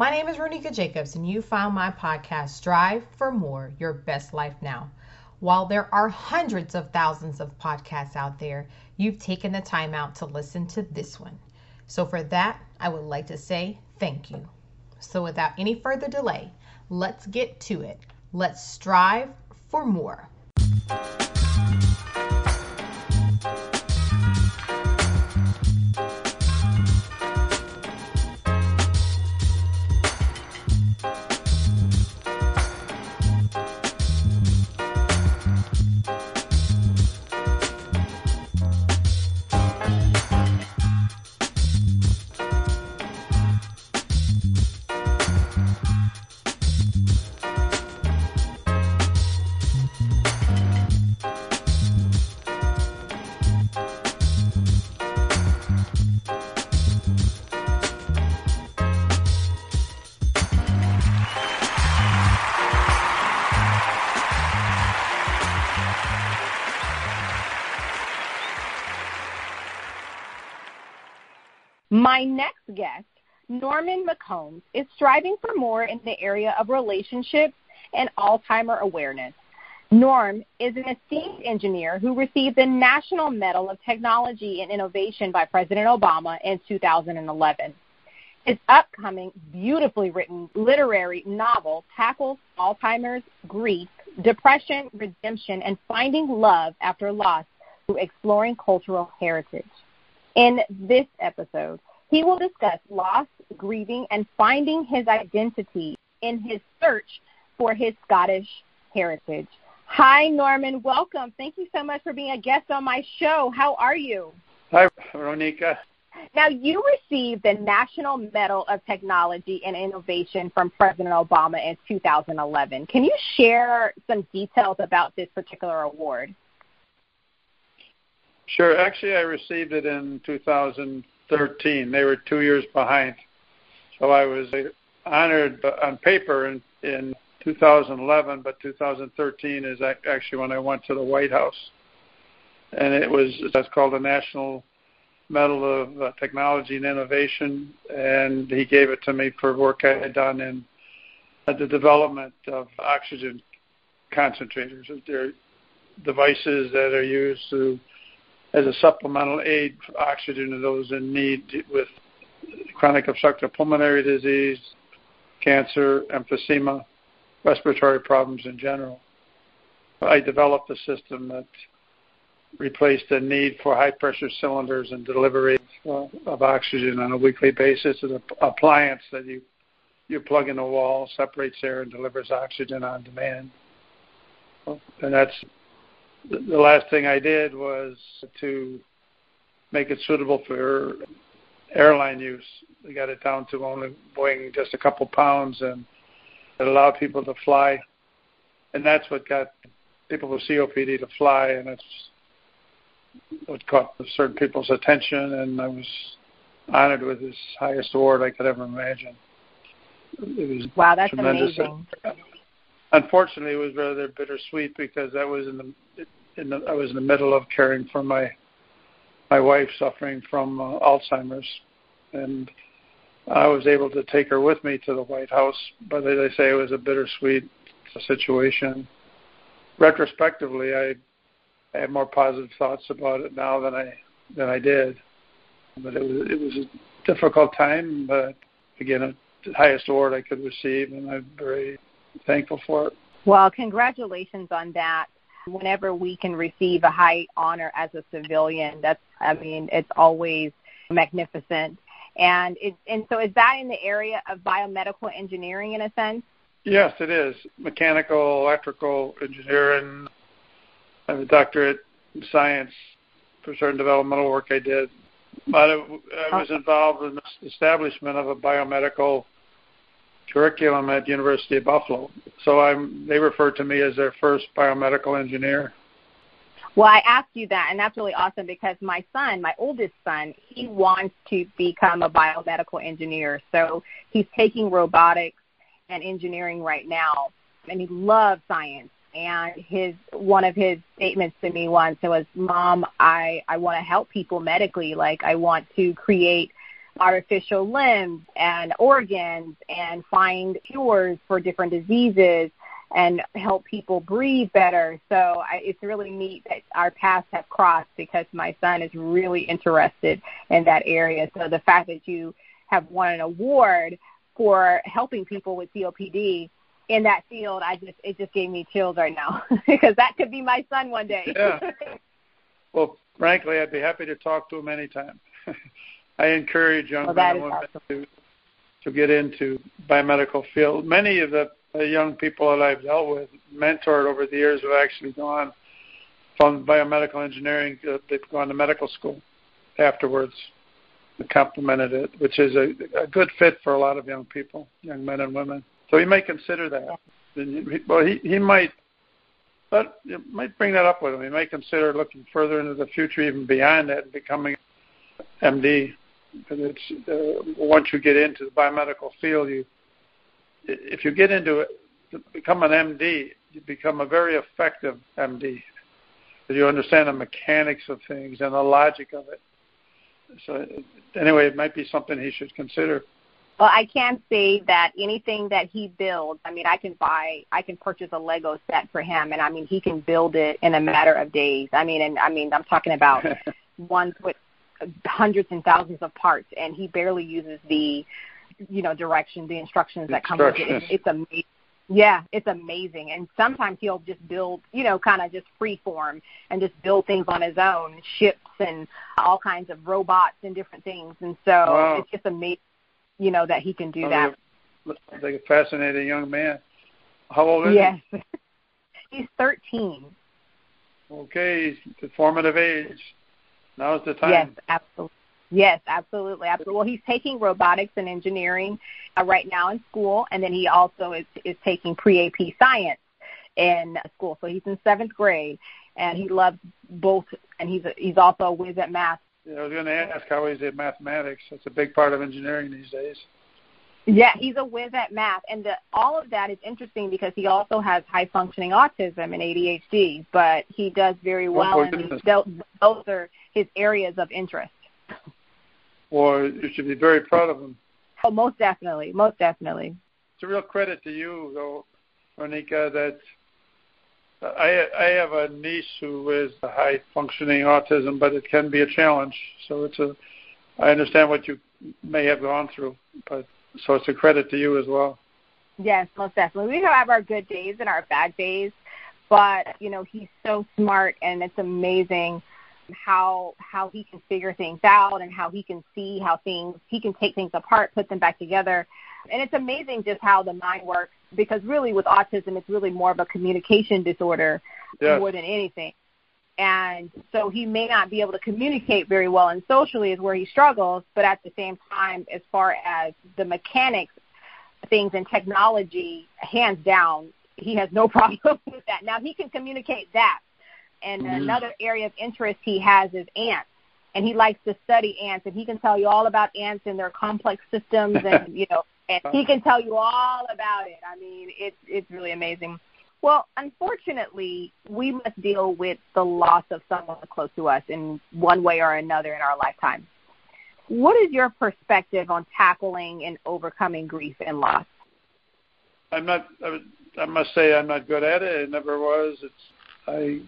My name is Ronika Jacobs, and you found my podcast, Strive for More Your Best Life Now. While there are hundreds of thousands of podcasts out there, you've taken the time out to listen to this one. So, for that, I would like to say thank you. So, without any further delay, let's get to it. Let's strive for more. My next guest, Norman McCombs, is striving for more in the area of relationships and Alzheimer awareness. Norm is an esteemed engineer who received the National Medal of Technology and Innovation by President Obama in 2011. His upcoming, beautifully written literary novel tackles Alzheimer's, grief, depression, redemption, and finding love after loss through exploring cultural heritage. In this episode, he will discuss loss, grieving, and finding his identity in his search for his Scottish heritage. Hi, Norman. Welcome. Thank you so much for being a guest on my show. How are you? Hi, Ronika. Now, you received the National Medal of Technology and Innovation from President Obama in 2011. Can you share some details about this particular award? Sure. Actually, I received it in 2013. They were two years behind. So I was honored on paper in, in 2011, but 2013 is actually when I went to the White House. And it was, that's called the National Medal of uh, Technology and Innovation. And he gave it to me for work I had done in the development of oxygen concentrators. They're devices that are used to as a supplemental aid for oxygen to those in need with chronic obstructive pulmonary disease, cancer, emphysema, respiratory problems in general. I developed a system that replaced the need for high pressure cylinders and delivery of oxygen on a weekly basis. It's an appliance that you you plug in a wall, separates air, and delivers oxygen on demand. And that's the last thing I did was to make it suitable for airline use. We got it down to only weighing just a couple pounds, and it allowed people to fly. And that's what got people with COPD to fly, and that's what caught certain people's attention. And I was honored with this highest award I could ever imagine. It was wow, that's tremendous. amazing unfortunately, it was rather bittersweet because I was in the, in the I was in the middle of caring for my my wife suffering from uh, Alzheimer's, and I was able to take her with me to the White House. But as I say, it was a bittersweet situation. Retrospectively, I, I have more positive thoughts about it now than I than I did. But it was it was a difficult time. But again, the highest award I could receive, and I'm very thankful for it. Well, congratulations on that. Whenever we can receive a high honor as a civilian, that's, I mean, it's always magnificent. And it, and so is that in the area of biomedical engineering in a sense? Yes, it is. Mechanical, electrical engineering. I have a doctorate in science for certain developmental work I did. But I was oh. involved in the establishment of a biomedical curriculum at University of Buffalo. So I'm they refer to me as their first biomedical engineer. Well, I asked you that, and that's really awesome because my son, my oldest son, he wants to become a biomedical engineer. So he's taking robotics and engineering right now, and he loves science. And his one of his statements to me once was, "Mom, I I want to help people medically. Like I want to create artificial limbs and organs and find cures for different diseases and help people breathe better. So I, it's really neat that our paths have crossed because my son is really interested in that area. So the fact that you have won an award for helping people with COPD in that field, I just it just gave me chills right now because that could be my son one day. yeah. Well, frankly, I'd be happy to talk to him anytime. I encourage young well, men and women awesome. to to get into biomedical field. Many of the, young people that I've dealt with, mentored over the years, have actually gone from biomedical engineering. Uh, they've gone to medical school afterwards, and complemented it, which is a, a good fit for a lot of young people, young men and women. So he may consider that. Well, he he might, but you might bring that up with him. He might consider looking further into the future, even beyond that, and becoming MD. Because it's uh, once you get into the biomedical field, you if you get into it, to become an MD, you become a very effective MD. You understand the mechanics of things and the logic of it. So anyway, it might be something he should consider. Well, I can say that anything that he builds, I mean, I can buy, I can purchase a Lego set for him, and I mean, he can build it in a matter of days. I mean, and I mean, I'm talking about ones with hundreds and thousands of parts, and he barely uses the, you know, directions, the instructions that come with it. It's, it's amazing. Yeah, it's amazing. And sometimes he'll just build, you know, kind of just free form and just build things on his own, ships and all kinds of robots and different things. And so wow. it's just amazing you know that he can do that. Like a fascinating young man. How old is yes. he? Yes, he's thirteen. Okay, the formative age. Now's the time. Yes, absolutely. Yes, absolutely, absolutely. Well, he's taking robotics and engineering uh, right now in school, and then he also is is taking pre AP science in school. So he's in seventh grade, and he loves both. And he's a, he's also a whiz at math yeah, I was going to ask how he's at mathematics. That's a big part of engineering these days. Yeah, he's a whiz at math, and the, all of that is interesting because he also has high functioning autism and ADHD, but he does very oh, well, oh, and those are his areas of interest. Well, you should be very proud of him. Oh, most definitely, most definitely. It's a real credit to you, though, Monica, that I I have a niece who is high functioning autism, but it can be a challenge. So it's a I understand what you may have gone through, but so it's a credit to you as well. Yes, most definitely. We have our good days and our bad days, but you know he's so smart, and it's amazing how how he can figure things out and how he can see how things he can take things apart, put them back together, and it's amazing just how the mind works because really with autism it's really more of a communication disorder yes. more than anything. And so he may not be able to communicate very well and socially is where he struggles but at the same time as far as the mechanics things and technology hands down he has no problem with that. Now he can communicate that and mm-hmm. another area of interest he has is ants and he likes to study ants and he can tell you all about ants and their complex systems and you know and he can tell you all about it. I mean, it's it's really amazing. Well, unfortunately, we must deal with the loss of someone close to us in one way or another in our lifetime. What is your perspective on tackling and overcoming grief and loss? I'm not. I must say, I'm not good at it. I never was. It's I.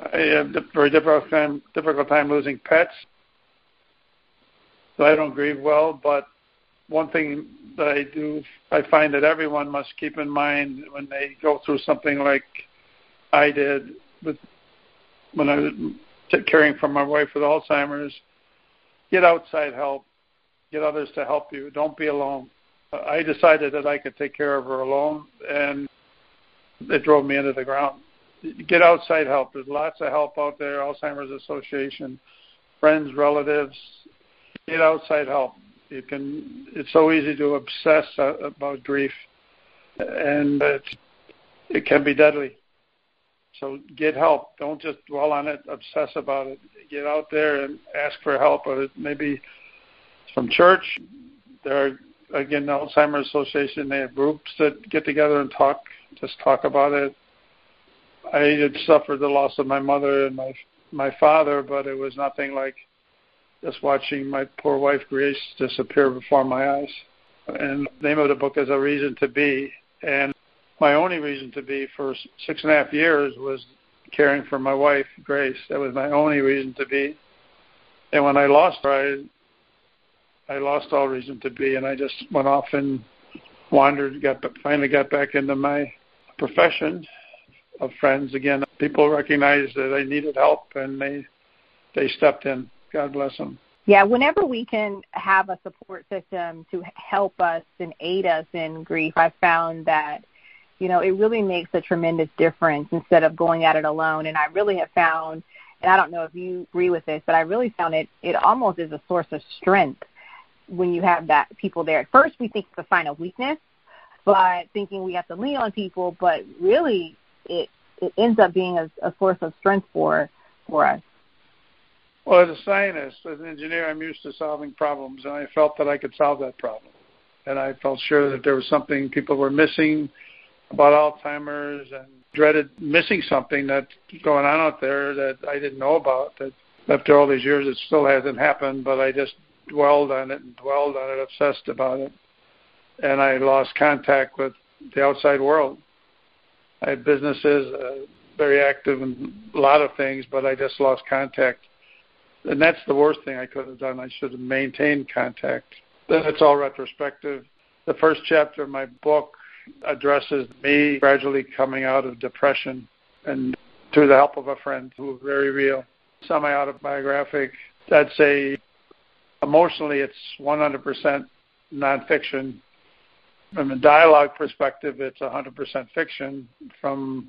I have a very difficult time, difficult time losing pets. So I don't grieve well, but one thing that I do, I find that everyone must keep in mind when they go through something like I did with when I was caring for my wife with Alzheimer's. Get outside help. Get others to help you. Don't be alone. I decided that I could take care of her alone, and it drove me into the ground. Get outside help. There's lots of help out there. Alzheimer's Association, friends, relatives. Get outside help you can. It's so easy to obsess about grief, and it it can be deadly. So get help. Don't just dwell on it. Obsess about it. Get out there and ask for help. Or maybe from church. There again the Alzheimer's Association. They have groups that get together and talk. Just talk about it. I had suffered the loss of my mother and my my father, but it was nothing like just watching my poor wife Grace disappear before my eyes. And the name of the book is A Reason to Be. And my only reason to be for six and a half years was caring for my wife, Grace. That was my only reason to be. And when I lost her, I, I lost all reason to be, and I just went off and wandered. Got finally got back into my profession of friends again. People recognized that I needed help, and they they stepped in. God bless them. Yeah, whenever we can have a support system to help us and aid us in grief, I've found that you know, it really makes a tremendous difference instead of going at it alone. And I really have found, and I don't know if you agree with this, but I really found it, it almost is a source of strength when you have that people there. At first, we think it's a sign of weakness, but thinking we have to lean on people, but really, it it ends up being a, a source of strength for for us. Well, as a scientist, as an engineer, I'm used to solving problems, and I felt that I could solve that problem. And I felt sure that there was something people were missing about Alzheimer's and dreaded missing something that's going on out there that I didn't know about. That after all these years, it still hasn't happened, but I just dwelled on it and dwelled on it, obsessed about it, and I lost contact with the outside world. I had businesses, uh, very active in a lot of things, but I just lost contact. And that's the worst thing I could have done. I should have maintained contact. That's all retrospective. The first chapter of my book addresses me gradually coming out of depression and through the help of a friend who was very real. Semi autobiographic. I'd say emotionally it's 100% nonfiction. From a dialogue perspective, it's 100% fiction. From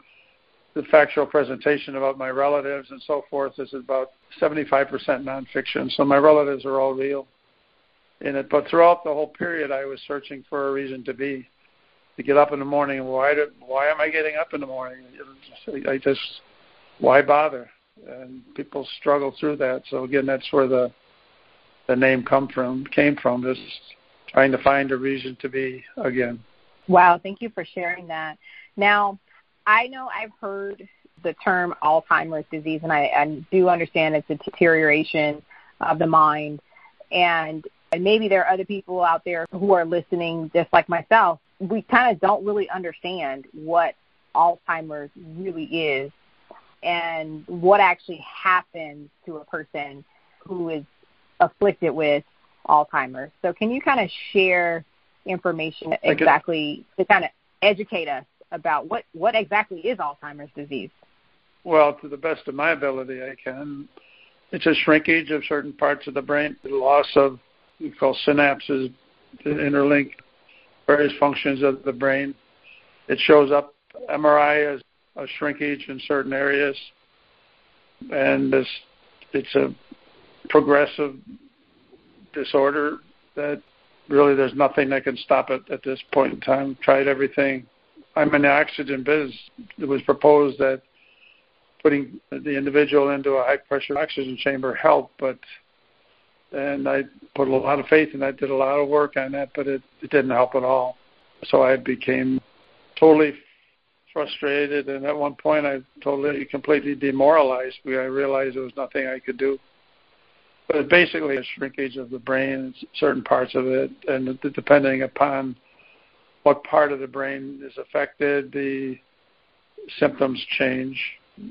the factual presentation about my relatives and so forth, is about 75% nonfiction. So my relatives are all real in it. But throughout the whole period, I was searching for a reason to be to get up in the morning. Why do, why am I getting up in the morning? I just why bother? And people struggle through that. So again, that's where the the name come from came from. Just trying to find a reason to be again. Wow, thank you for sharing that. Now, I know I've heard the term Alzheimer's disease, and I, I do understand it's a deterioration of the mind. And maybe there are other people out there who are listening, just like myself, we kind of don't really understand what Alzheimer's really is and what actually happens to a person who is afflicted with Alzheimer's. So, can you kind of share information exactly to kind of educate us about what, what exactly is Alzheimer's disease? Well, to the best of my ability, I can. It's a shrinkage of certain parts of the brain, the loss of we call synapses that interlink various functions of the brain. It shows up MRI as a shrinkage in certain areas, and this, it's a progressive disorder that really there's nothing that can stop it at this point in time. Tried everything. I'm in the oxygen business. It was proposed that putting the individual into a high pressure oxygen chamber helped, but and I put a lot of faith in that, did a lot of work on that, but it, it didn't help at all. So I became totally frustrated, and at one point I totally, completely demoralized I realized there was nothing I could do. But it's basically a shrinkage of the brain, certain parts of it, and depending upon what part of the brain is affected, the symptoms change,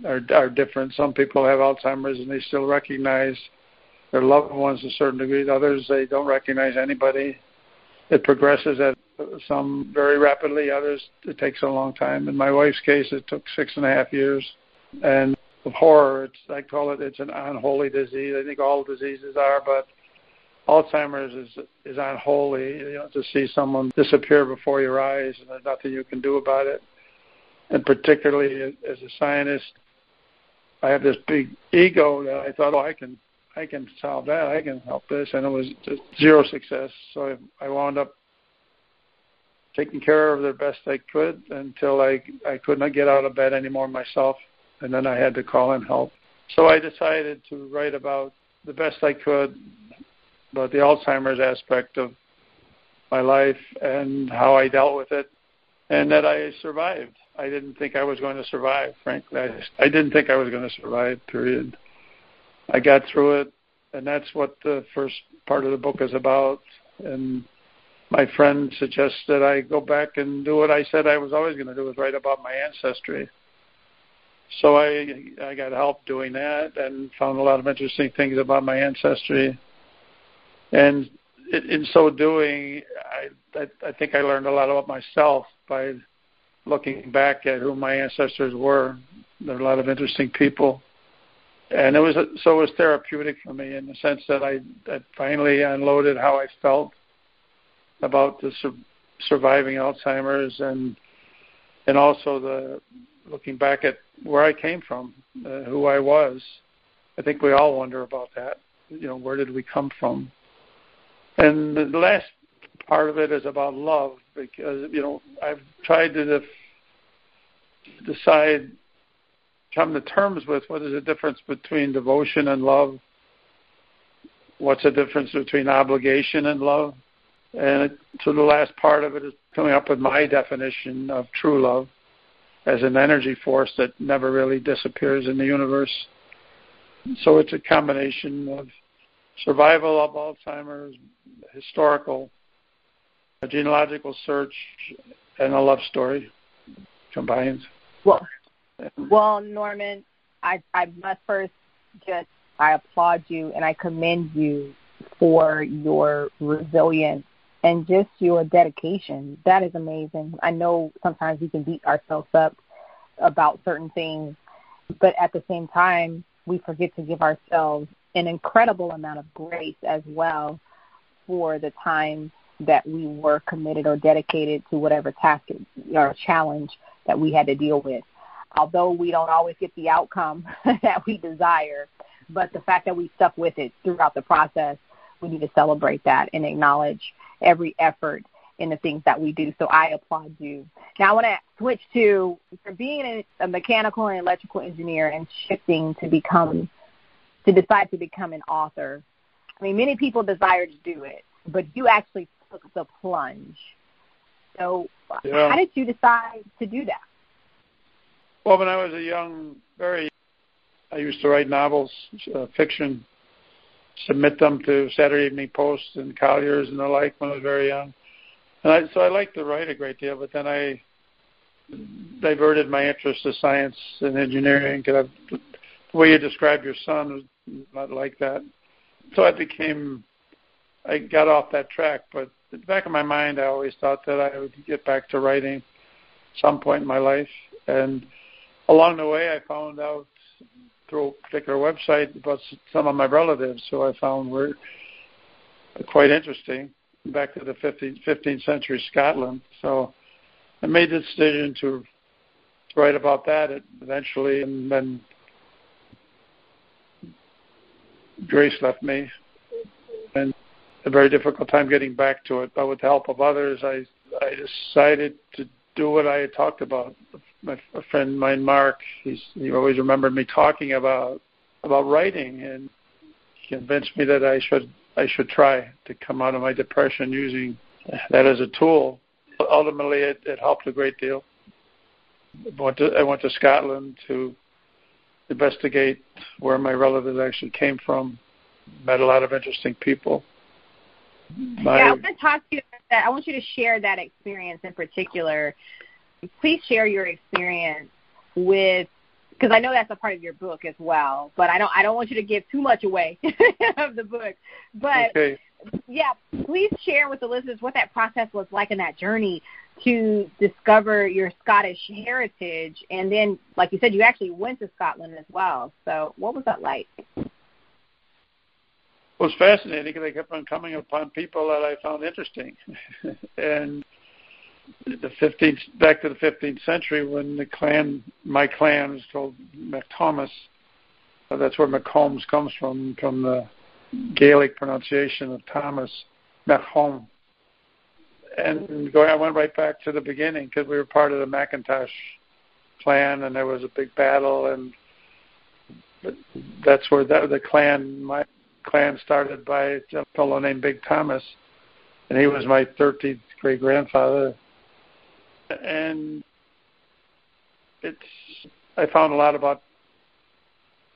are, are different. Some people have Alzheimer's and they still recognize – their loved ones to a certain degree. Others, they don't recognize anybody. It progresses at some very rapidly. Others, it takes a long time. In my wife's case, it took six and a half years. And of horror, it's I call it it's an unholy disease. I think all diseases are, but Alzheimer's is is unholy. You know, to see someone disappear before your eyes and there's nothing you can do about it. And particularly as a scientist, I have this big ego that I thought, oh, I can I can solve that. I can help this, and it was zero success. So I, wound up taking care of the best I could until I I could not get out of bed anymore myself, and then I had to call in help. So I decided to write about the best I could about the Alzheimer's aspect of my life and how I dealt with it, and that I survived. I didn't think I was going to survive, frankly. I, I didn't think I was going to survive. Period. I got through it. and that's what the first part of the book is about. And my friend suggested that I go back and do what I said I was always going to do, was write about my ancestry. So I I got help doing that and found a lot of interesting things about my ancestry. And in so doing, I, I I think I learned a lot about myself by looking back at who my ancestors were. There are a lot of interesting people, and it was so it was therapeutic for me in the sense that I, I finally unloaded how I felt about the su- surviving Alzheimer's and and also the looking back at where I came from, uh, who I was. I think we all wonder about that. You know, where did we come from? And the last part of it is about love because you know I've tried to def- decide, come to terms with what is the difference between devotion and love. What's the difference between obligation and love? And it, so the last part of it is coming up with my definition of true love as an energy force that never really disappears in the universe. So it's a combination of survival of Alzheimer's, historical, a genealogical search, and a love story combined. Well, well, Norman, I I must first just I applaud you and I commend you for your resilience and just your dedication. That is amazing. I know sometimes we can beat ourselves up about certain things, but at the same time, we forget to give ourselves an incredible amount of grace as well for the time that we were committed or dedicated to whatever task or challenge that we had to deal with. Although we don't always get the outcome that we desire, but the fact that we stuck with it throughout the process, we need to celebrate that and acknowledge every effort in the things that we do. So I applaud you. Now I want to switch to for being a, mechanical and electrical engineer and shifting to become to decide to become an author. I mean, many people desire to do it, but you actually took the plunge. So yeah. how did you decide to do that? Well, when I was a young, very, I used to write novels, uh, fiction, submit them to Saturday Evening Post and Collier's and the like when I was very young. And I, so I liked to write a great deal, but then I diverted my interest to science and engineering because the way you described your son was not like that. So I became, I got off that track. But in the back of my mind, I always thought that I would get back to writing some point in my life. And along the way, I found out through a particular website about some of my relatives who I found were quite interesting back to the 15th, 15th century Scotland. So I made the decision to, write about that eventually, and then Grace left me, and a very difficult time getting back to it. But with the help of others, I I decided to do what I had talked about. My a friend of mine, Mark, he's he always remembered me talking about about writing, and he convinced me that I should I should try to come out of my depression using that as a tool. Ultimately, it, it helped a great deal. I went, to, I went to Scotland to investigate where my relatives actually came from. Met a lot of interesting people. My, yeah, I want to talk to you about that. I want you to share that experience in particular. Please share your experience with because I know that's a part of your book as well. But I don't I don't want you to give too much away of the book. But okay. yeah, please share with the listeners what that process was like in that journey to discover your Scottish heritage, and then, like you said, you actually went to Scotland as well. So, what was that like? It was fascinating because I kept on coming upon people that I found interesting, and the 15th back to the 15th century when the clan, my clan, was called MacThomas. Uh, that's where McCombs comes from, from the Gaelic pronunciation of Thomas, MacHome. And going, I went right back to the beginning because we were part of the Mackintosh clan, and there was a big battle, and that's where that, the clan, my clan, started by a fellow named Big Thomas, and he was my 13th great grandfather and it's I found a lot about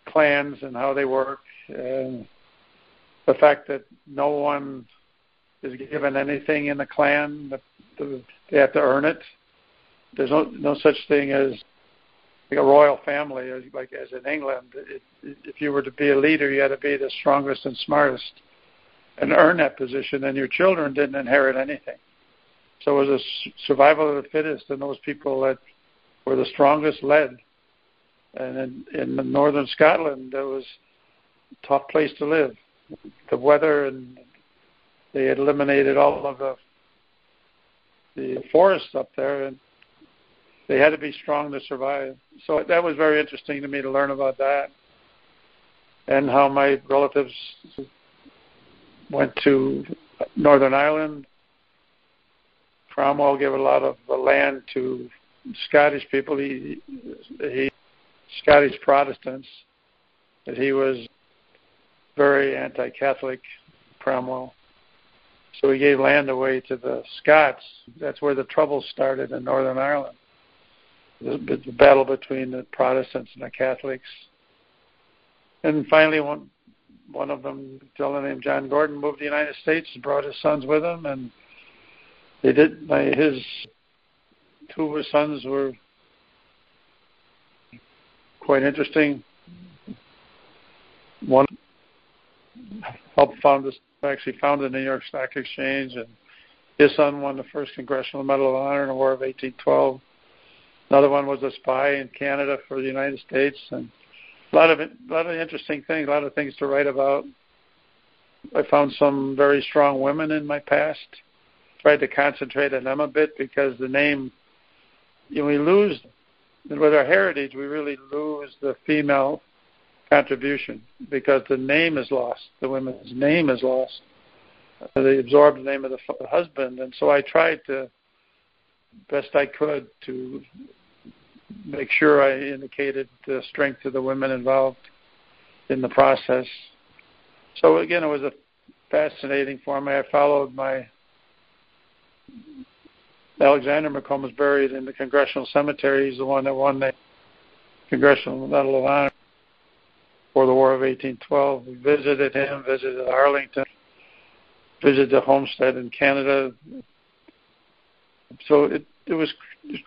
clans and how they work, and the fact that no one is given anything in the clan. The, they have to earn it. There's no no such thing as like a royal family, like as in England. It, if you were to be a leader, you had to be the strongest and smartest and earn that position. And your children didn't inherit anything. So it was a survival of the fittest, and those people that were the strongest led. And in, in northern Scotland, it was a tough place to live. The weather and they had eliminated all of the the forests up there, and they had to be strong to survive. So that was very interesting to me to learn about that, and how my relatives went to Northern Ireland. Cromwell gave a lot of uh, land to Scottish people. He, he Scottish Protestants. That he was very anti-Catholic. Cromwell. So he gave land away to the Scots. That's where the trouble started in Northern Ireland. The, the battle between the Protestants and the Catholics. And finally, one one of them, a fellow named John Gordon, moved to the United States and brought his sons with him, and they did. My, his two sons were quite interesting. One helped found this actually founded the New York Stock Exchange, and his son won the first Congressional Medal of Honor in the War of 1812. Another one was a spy in Canada for the United States, and a lot of a lot of interesting things, a lot of things to write about. I found some very strong women in my past. Tried to concentrate on them a bit because the name, you know, we lose with our heritage, we really lose the female contribution because the name is lost. The woman's name is lost. They absorb the name of the husband, and so I tried to best I could to make sure I indicated the strength of the women involved in the process. So again, it was a fascinating for me. I followed my Alexander Macomb was buried in the Congressional Cemetery. He's the one that won the Congressional Medal of Honor for the War of 1812. We visited him, visited Arlington, visited the homestead in Canada. So it it was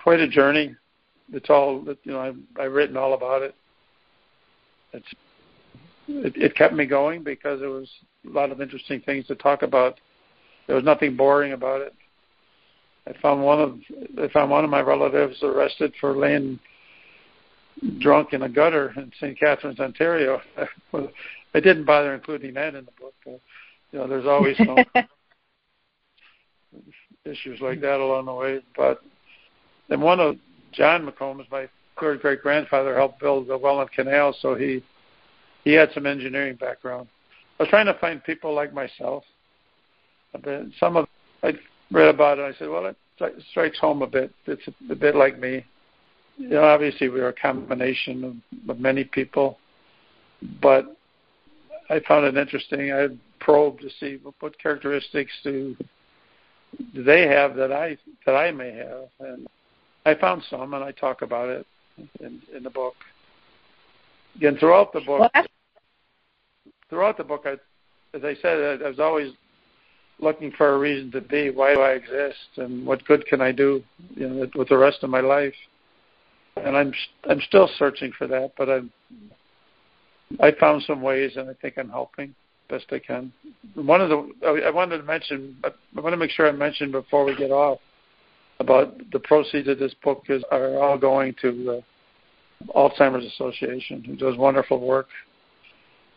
quite a journey. It's all you know. I've, I've written all about it. It's it, it kept me going because there was a lot of interesting things to talk about. There was nothing boring about it. I found one of I found one of my relatives arrested for laying drunk in a gutter in St. Catharines, Ontario. I didn't bother including that in the book. But, you know, there's always some issues like that along the way. But then one of John Macomb, my third great grandfather, helped build the Welland Canal, so he he had some engineering background. I was trying to find people like myself. Some of I read about it. I said, well, it strikes home a bit. It's a, a bit like me. You know, obviously we are a combination of, of many people, but I found it interesting. I probed to see what characteristics do do they have that I that I may have, and I found some, and I talk about it in, in the book. Again, throughout the book, well, throughout the book, I, as I said, I was always looking for a reason to be. Why do I exist, and what good can I do, you know, with the rest of my life? And I'm I'm still searching for that, but I'm I found some ways, and I think I'm helping best I can. One of the I wanted to mention, I want to make sure I mention before we get off about the proceeds of this book is are all going to the Alzheimer's Association, who does wonderful work.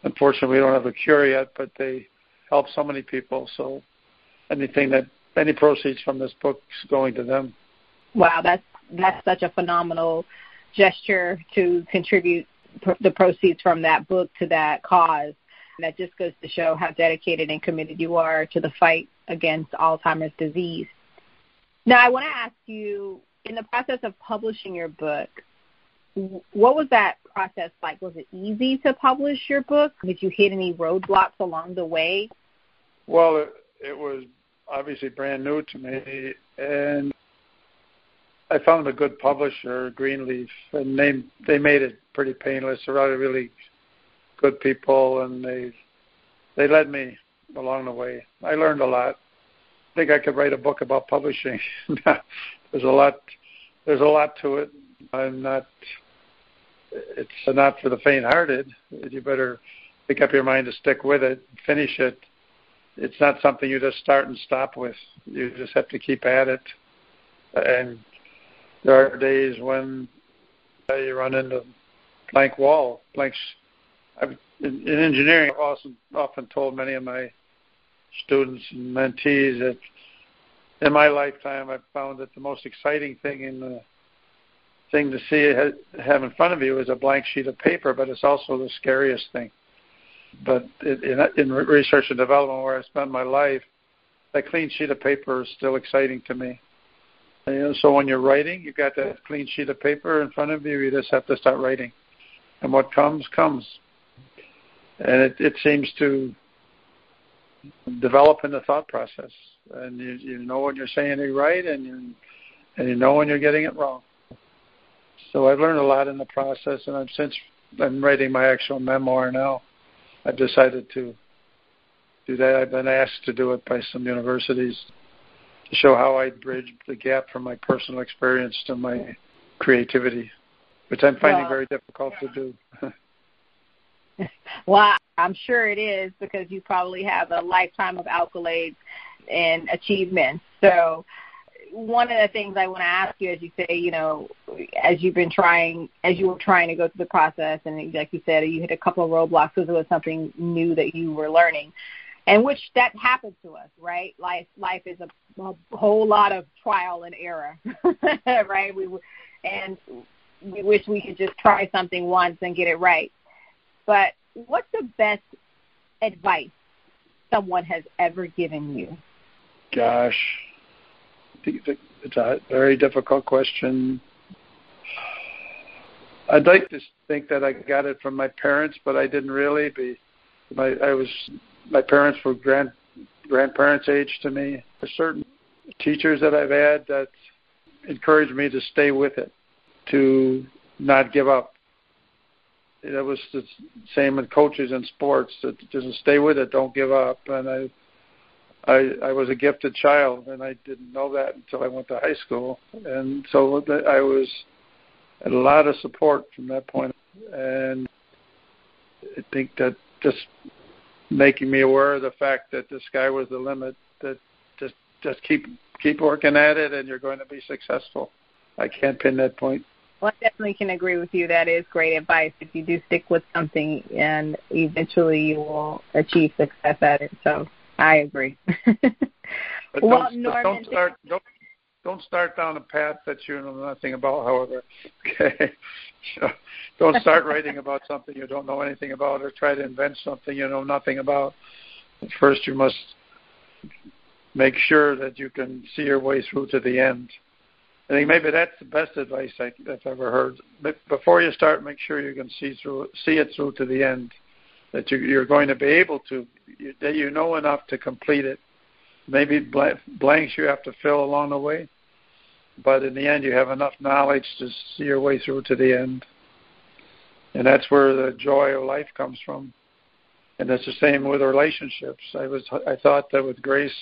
Unfortunately, we don't have a cure yet, but they help so many people. So anything that any proceeds from this book is going to them. Wow, that's that's such a phenomenal gesture to contribute pr- the proceeds from that book to that cause. That just goes to show how dedicated and committed you are to the fight against Alzheimer's disease. Now, I want to ask you in the process of publishing your book, what was that process like? Was it easy to publish your book? Did you hit any roadblocks along the way? Well, it, it was obviously brand new to me, and I found a good publisher, Greenleaf, and they they made it pretty painless. They're really, really good people, and they they led me along the way. I learned a lot. I think I could write a book about publishing. there's a lot. There's a lot to it. I'm not. It's not for the faint-hearted. You better pick up your mind to stick with it, finish it. It's not something you just start and stop with. You just have to keep at it. And there are days when you run into blank wall, blanks. I've, in, in engineering, I've also often told many of my students and mentees that in my lifetime, I've found that the most exciting thing in the thing to see have in front of you is a blank sheet of paper, but it's also the scariest thing. But in, in research and development, where I spend my life, that clean sheet of paper is still exciting to me. You know, so when you're writing, you've got that clean sheet of paper in front of you. You just have to start writing, and what comes comes. And it, it seems to develop in the thought process, and you, you know when you're saying it right, and you and you know when you're getting it wrong. So I've learned a lot in the process, and I'm since I'm writing my actual memoir now. I've decided to do that. I've been asked to do it by some universities to show how I bridge the gap from my personal experience to my creativity, which I'm finding well, very difficult to do. well, I'm sure it is because you probably have a lifetime of accolades and achievements. So, one of the things I want to ask you, as you say, you know, as you've been trying, as you were trying to go through the process, and like you said, you hit a couple of roadblocks because it was something new that you were learning, and which that happens to us, right? Life, life is a, a whole lot of trial and error, right? We and we wish we could just try something once and get it right. But what's the best advice someone has ever given you? Gosh, it's a very difficult question. I'd like to think that I got it from my parents, but I didn't really. Be my I was my parents were grand grandparents' age to me. There's certain teachers that I've had that encouraged me to stay with it, to not give up that was the same with coaches in sports. That just stay with it, don't give up. And I, I, I was a gifted child, and I didn't know that until I went to high school. And so I was a lot of support from that point. And I think that just making me aware of the fact that the sky was the limit. That just just keep keep working at it, and you're going to be successful. I can't pin that point. Well, I definitely can agree with you. That is great advice. If you do stick with something, and eventually you will achieve success at it. So I agree. but well, don't, Norman, don't start don't don't start down a path that you know nothing about. However, okay, so don't start writing about something you don't know anything about, or try to invent something you know nothing about. First, you must make sure that you can see your way through to the end. I think maybe that's the best advice I, I've ever heard. But before you start, make sure you can see through, see it through to the end. That you, you're going to be able to, that you know enough to complete it. Maybe blanks you have to fill along the way, but in the end, you have enough knowledge to see your way through to the end. And that's where the joy of life comes from. And that's the same with relationships. I was, I thought that with grace,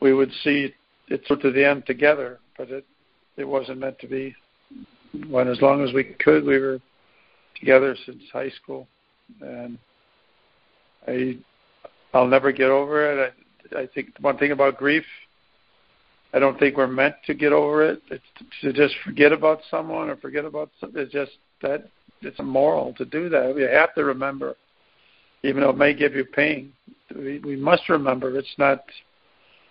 we would see it through to the end together but it it wasn't meant to be. When as long as we could, we were together since high school, and I I'll never get over it. I I think one thing about grief, I don't think we're meant to get over it. It's to just forget about someone or forget about something. It's just that it's immoral to do that. We have to remember, even though it may give you pain. We, we must remember it's not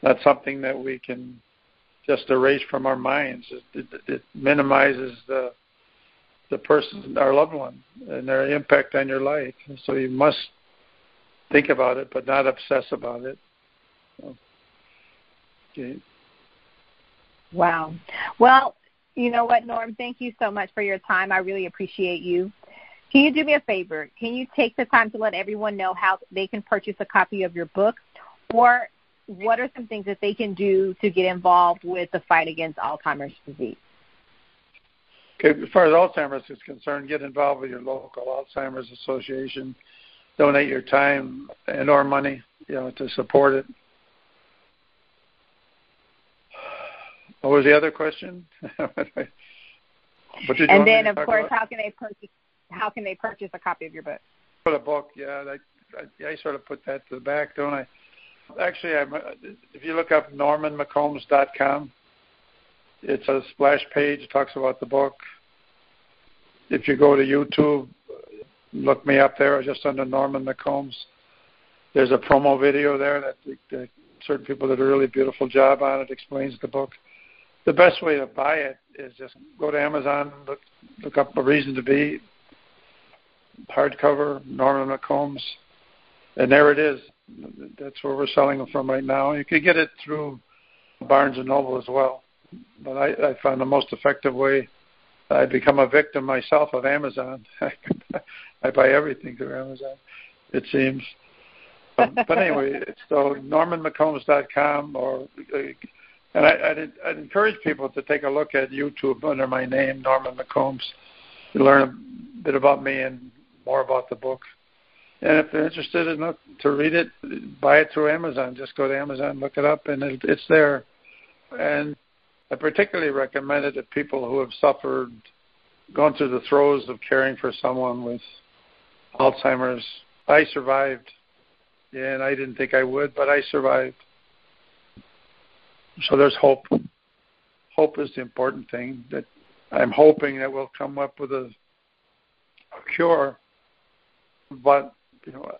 not something that we can just erased from our minds. It, it, it minimizes the the person, our loved one, and their impact on your life. So you must think about it, but not obsess about it. Okay. Wow. Well, you know what, Norm? Thank you so much for your time. I really appreciate you. Can you do me a favor? Can you take the time to let everyone know how they can purchase a copy of your book, or what are some things that they can do to get involved with the fight against Alzheimer's disease? Okay, as far as Alzheimer's is concerned, get involved with your local Alzheimer's Association. donate your time and or money, you know, to support it. What was the other question? What did you and then, of course, about? how can they purchase? How can they purchase a copy of your book? For a book, yeah, I, I, I sort of put that to the back, don't I? Actually, I'm, if you look up normanmccombs.com, it's a splash page. It talks about the book. If you go to YouTube, look me up there, just under Norman McCombs. There's a promo video there that, that certain people did a really beautiful job on it. Explains the book. The best way to buy it is just go to Amazon, look look up a reason to be hardcover Norman McCombs, and there it is. That's where we're selling them from right now. You can get it through Barnes and Noble as well, but I, I found the most effective way. I become a victim myself of Amazon. I buy everything through Amazon. It seems. but, but anyway, it's so NormanMcCombs.com or and I, I'd, I'd encourage people to take a look at YouTube under my name, Norman McCombs, to learn a bit about me and more about the book. And if they're interested enough to read it, buy it through Amazon. Just go to Amazon, look it up, and it, it's there. And I particularly recommend it to people who have suffered, gone through the throes of caring for someone with Alzheimer's. I survived, and I didn't think I would, but I survived. So there's hope. Hope is the important thing. That I'm hoping that we'll come up with a, a cure, but you know,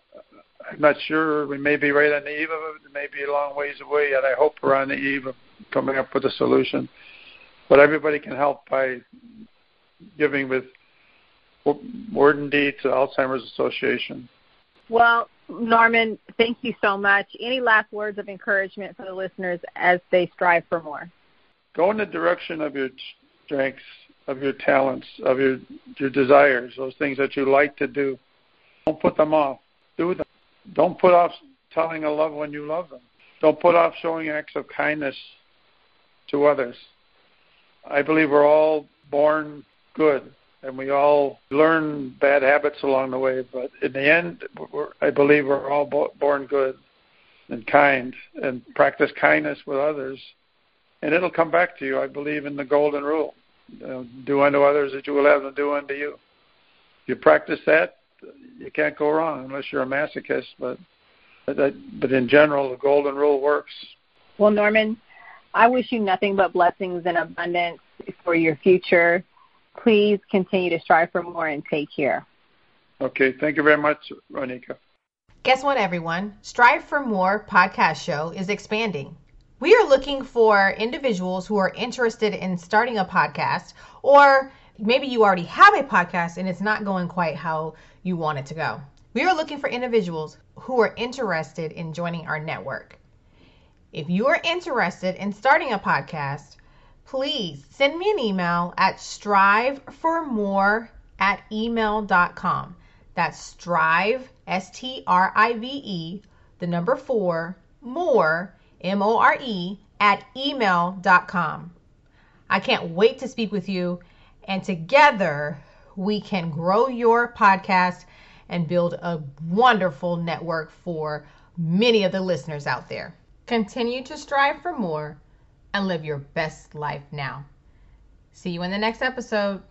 I'm not sure. We may be right on the eve of it. It may be a long ways away, and I hope we're on the eve of coming up with a solution. But everybody can help by giving with word and deed to Alzheimer's Association. Well, Norman, thank you so much. Any last words of encouragement for the listeners as they strive for more? Go in the direction of your strengths, of your talents, of your your desires, those things that you like to do. Don't put them off. Do them. Don't put off telling a loved one you love them. Don't put off showing acts of kindness to others. I believe we're all born good and we all learn bad habits along the way. But in the end, I believe we're all born good and kind, and practice kindness with others, and it'll come back to you. I believe in the golden rule: know, do unto others as you will have them do unto you. If you practice that, you can't go wrong unless you're a masochist. But, but in general, the golden rule works. Well, Norman, I wish you nothing but blessings and abundance for your future please continue to strive for more and take care. Okay. Thank you very much, Ronika. Guess what, everyone? Strive for More podcast show is expanding. We are looking for individuals who are interested in starting a podcast, or maybe you already have a podcast and it's not going quite how you want it to go. We are looking for individuals who are interested in joining our network. If you are interested in starting a podcast, please send me an email at striveformore at email.com. That's strive, S T R I V E, the number four, more, M O R E, at email.com. I can't wait to speak with you, and together we can grow your podcast and build a wonderful network for many of the listeners out there. Continue to strive for more and live your best life now. See you in the next episode.